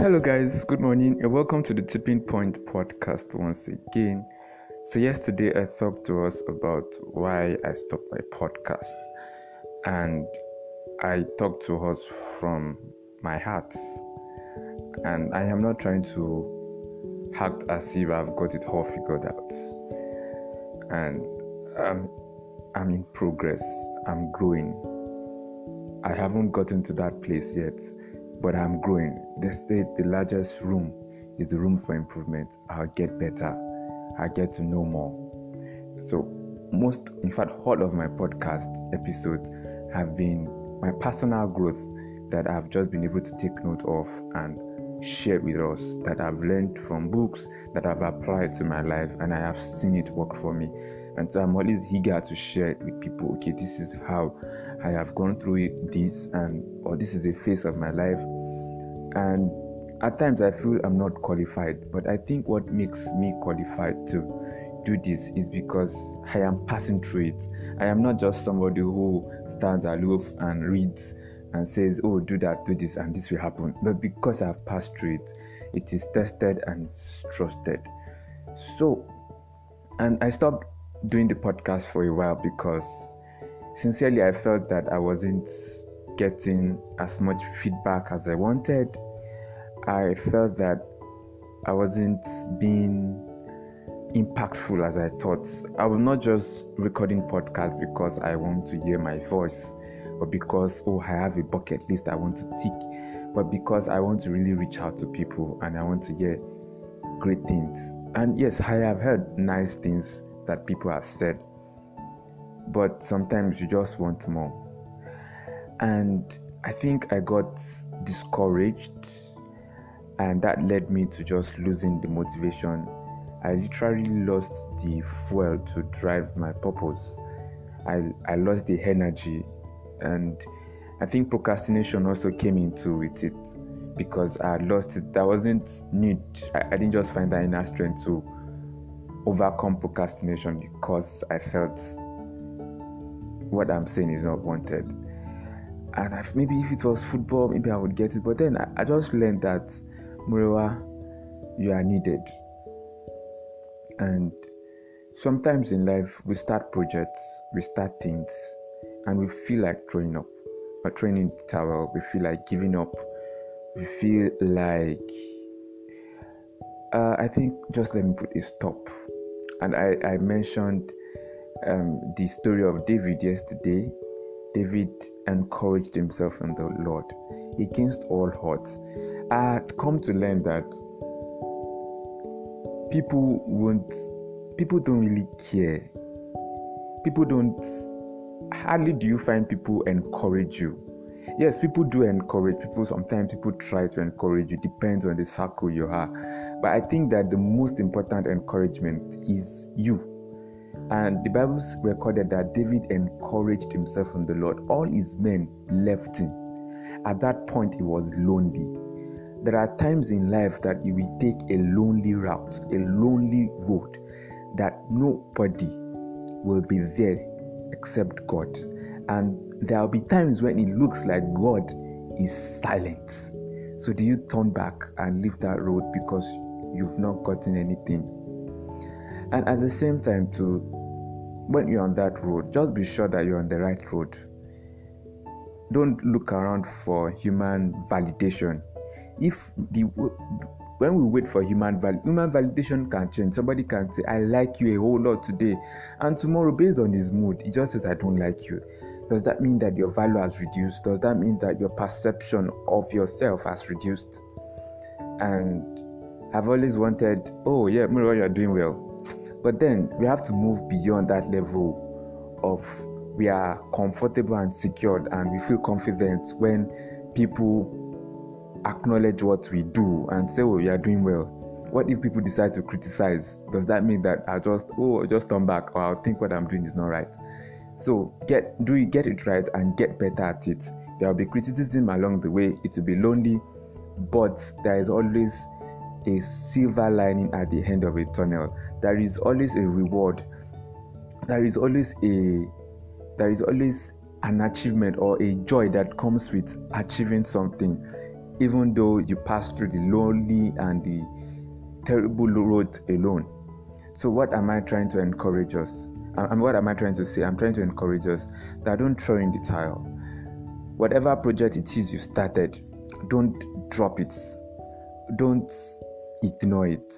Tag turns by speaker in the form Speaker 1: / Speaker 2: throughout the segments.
Speaker 1: Hello, guys. Good morning, and welcome to the Tipping Point podcast once again. So, yesterday I talked to us about why I stopped my podcast, and I talked to us from my heart. And I am not trying to act as if I've got it all figured out. And I'm, I'm in progress, I'm growing. I haven't gotten to that place yet but I'm growing. They say the largest room is the room for improvement. I'll get better. I get to know more. So, most, in fact, all of my podcast episodes have been my personal growth that I've just been able to take note of and share with us, that I've learned from books, that I've applied to my life, and I have seen it work for me. And so I'm always eager to share it with people. Okay, this is how I have gone through it, this, and or this is a phase of my life. And at times I feel I'm not qualified, but I think what makes me qualified to do this is because I am passing through it. I am not just somebody who stands aloof and reads and says, Oh, do that, do this, and this will happen. But because I've passed through it, it is tested and trusted. So, and I stopped doing the podcast for a while because sincerely I felt that I wasn't getting as much feedback as I wanted. I felt that I wasn't being impactful as I thought. I was not just recording podcasts because I want to hear my voice or because oh I have a bucket list I want to tick, but because I want to really reach out to people and I want to hear great things. And yes, I have heard nice things that people have said, but sometimes you just want more. And I think I got discouraged, and that led me to just losing the motivation. I literally lost the fuel to drive my purpose. I, I lost the energy, and I think procrastination also came into it, it because I lost it. That wasn't need. I, I didn't just find that inner strength to overcome procrastination because I felt what I'm saying is not wanted. And I, maybe if it was football, maybe I would get it. But then I, I just learned that, Murewa, you are needed. And sometimes in life, we start projects, we start things, and we feel like throwing up, or throwing the towel. We feel like giving up. We feel like, uh, I think, just let me put a stop. And I, I mentioned um, the story of David yesterday. David encouraged himself in the Lord against all odds. I had come to learn that people won't, people don't really care. People don't, hardly do you find people encourage you. Yes, people do encourage people. Sometimes people try to encourage you, depends on the circle you are. But I think that the most important encouragement is you. And the Bible recorded that David encouraged himself in the Lord. All his men left him. At that point, he was lonely. There are times in life that you will take a lonely route, a lonely road, that nobody will be there except God. And there will be times when it looks like God is silent. So, do you turn back and leave that road because you've not gotten anything? And at the same time, too, when you're on that road, just be sure that you're on the right road. Don't look around for human validation. If the when we wait for human val- human validation can change. Somebody can say, "I like you a whole lot today," and tomorrow, based on his mood, he just says, "I don't like you." Does that mean that your value has reduced? Does that mean that your perception of yourself has reduced? And I've always wanted, oh yeah, Miro, you're doing well. But then we have to move beyond that level of we are comfortable and secured and we feel confident when people acknowledge what we do and say, oh, are doing well. What if people decide to criticize? Does that mean that I just oh just turn back or I'll think what I'm doing is not right? So get do you get it right and get better at it. There will be criticism along the way, it will be lonely, but there is always a silver lining at the end of a tunnel. There is always a reward. There is always a there is always an achievement or a joy that comes with achieving something. even though you pass through the lonely and the terrible road alone. So, what am I trying to encourage us? And what am I trying to say? I'm trying to encourage us that don't throw in the towel. Whatever project it is you started, don't drop it. Don't ignore it.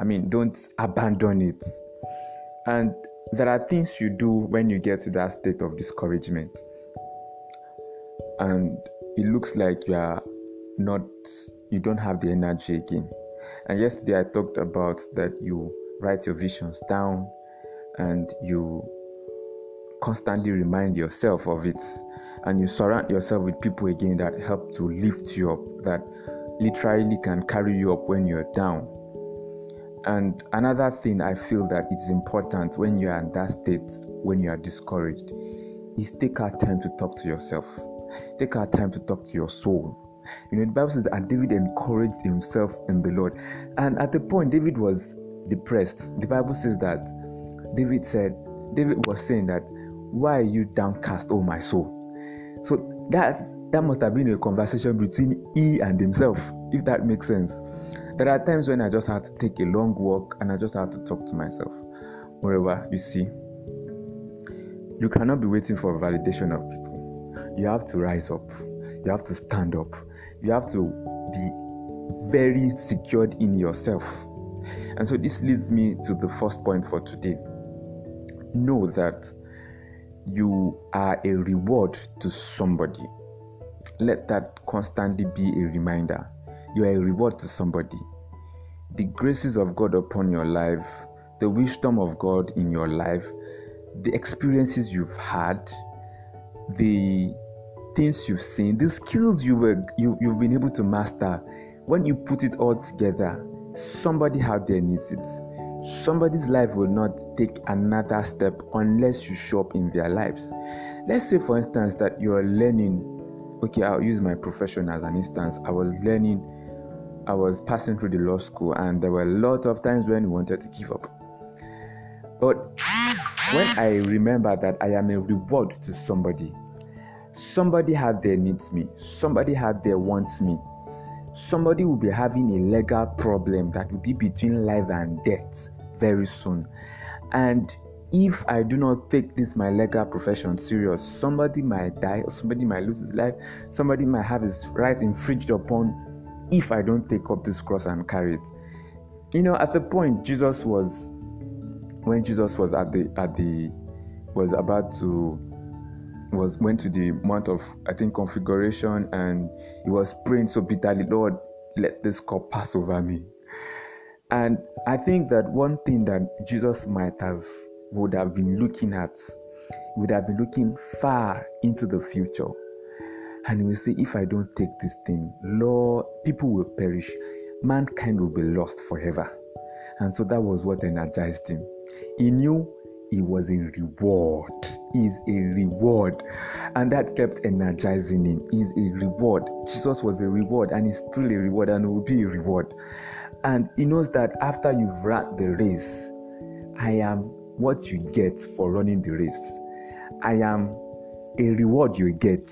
Speaker 1: I mean, don't abandon it. And there are things you do when you get to that state of discouragement. And it looks like you are not, you don't have the energy again. And yesterday I talked about that you write your visions down and you constantly remind yourself of it and you surround yourself with people again that help to lift you up that literally can carry you up when you're down. And another thing i feel that it's important when you are in that state when you are discouraged is take our time to talk to yourself. Take our time to talk to your soul. You know the bible says that david encouraged himself in the lord. And at the point david was depressed. The bible says that David said, David was saying that, Why are you downcast, oh my soul? So that's that must have been a conversation between he and himself, if that makes sense. There are times when I just have to take a long walk and I just have to talk to myself. Moreover, you see, you cannot be waiting for validation of people. You have to rise up. You have to stand up. You have to be very secured in yourself. And so this leads me to the first point for today know that you are a reward to somebody. Let that constantly be a reminder. You are a reward to somebody. The graces of God upon your life, the wisdom of God in your life, the experiences you've had, the things you've seen, the skills you were you, you've been able to master, when you put it all together, somebody out there needs it somebody's life will not take another step unless you show up in their lives. Let's say, for instance, that you are learning. Okay, I'll use my profession as an instance. I was learning, I was passing through the law school, and there were a lot of times when we wanted to give up. But when I remember that I am a reward to somebody, somebody had there needs me, somebody had there wants me, somebody will be having a legal problem that will be between life and death very soon. And if I do not take this my legal profession serious, somebody might die or somebody might lose his life, somebody might have his rights infringed upon if I don't take up this cross and carry it. You know, at the point Jesus was when Jesus was at the at the was about to was went to the month of I think configuration and he was praying so bitterly, Lord, let this cup pass over me. And I think that one thing that Jesus might have would have been looking at would have been looking far into the future. And he will say, If I don't take this thing, Lord, people will perish. Mankind will be lost forever. And so that was what energized him. He knew he was a reward. Is a reward. And that kept energizing him. Is a reward. Jesus was a reward and he's still a reward and will be a reward. And he knows that after you've run the race, I am what you get for running the race. I am a reward you get.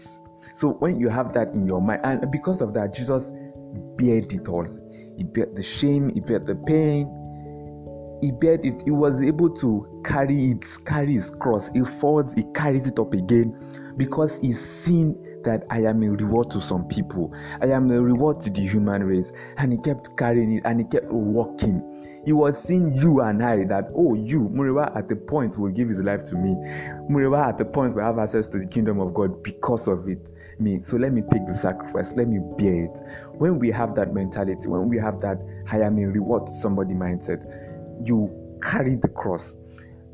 Speaker 1: So when you have that in your mind, and because of that, Jesus bared it all. He bared the shame, he bared the pain, he bared it, he was able to carry it, carry his cross. He falls, he carries it up again because he's seen that I am a reward to some people. I am a reward to the human race. And he kept carrying it and he kept walking. He was seeing you and I that, oh, you, Muriwa, at the point will give his life to me. Muriwa, at the point will have access to the kingdom of God because of it. Me. So let me take the sacrifice. Let me bear it. When we have that mentality, when we have that I am a reward to somebody mindset, you carry the cross.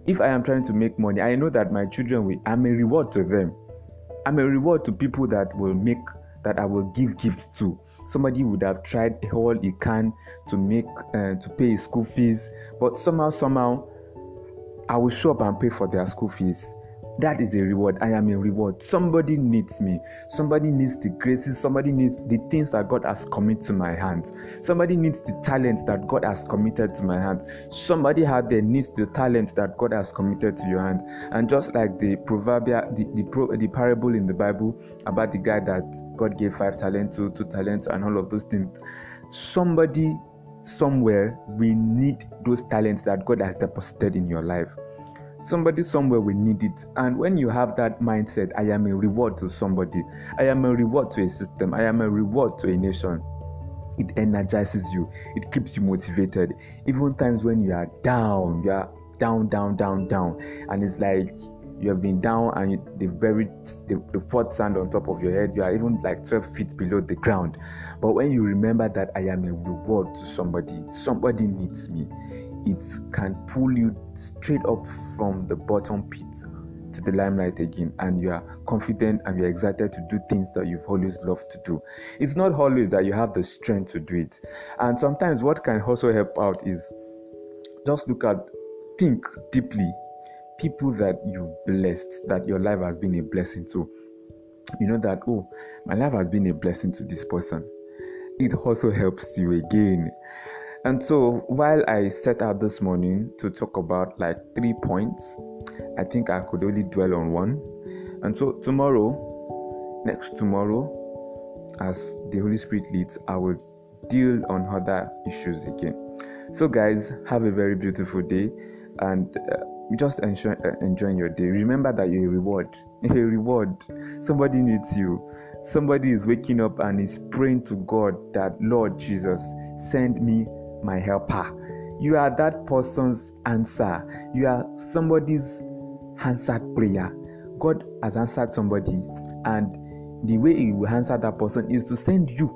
Speaker 1: If I am trying to make money, I know that my children will, I'm a reward to them. I'm a reward to people that will make, that I will give gifts to. Somebody would have tried all he can to make, uh, to pay his school fees, but somehow, somehow, I will show up and pay for their school fees. That is a reward. I am a reward. Somebody needs me. Somebody needs the graces. Somebody needs the things that God has committed to my hands. Somebody needs the talents that God has committed to my hands. Somebody out there needs the talents that God has committed to your hand. And just like the proverbial, the, the, pro, the parable in the Bible about the guy that God gave five talents to, two talents, and all of those things, somebody somewhere we need those talents that God has deposited in your life somebody somewhere will need it. And when you have that mindset i am a reward to somebody. I am a reward to a system. I am a reward to a nation. It energizes you. It keeps you motivated. Even times when you are down you are down down down down. And it's like you have been down and you, the very the, the fourth sand on top of your head. You are even like 12 feet below the ground. But when you remember that i am a reward to somebody somebody needs me it can pull you straight up from the bottom pit to the limelight again. And you are confident and you're excited to do things that you've always loved to do. It's not always that you have the strength to do it. And sometimes what can also help out is just look at think deeply people that you've blessed that your life has been a blessing to. You know that oh my life has been a blessing to this person. It also helps you again and so while I set out this morning to talk about like three points, I think I could only dwell on one. And so tomorrow, next tomorrow, as the Holy Spirit leads, I will deal on other issues again. So, guys, have a very beautiful day and uh, just enjoy, uh, your day. Remember that you're a reward. A reward. Somebody needs you. Somebody is waking up and is praying to God that, Lord Jesus, send me my helper. You are that person's answer. You are somebody's answered prayer. God has answered somebody, and the way He will answer that person is to send you.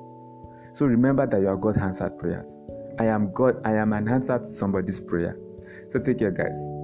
Speaker 1: So remember that you are God's answered prayers. I am God, I am an answer to somebody's prayer. So take care, guys.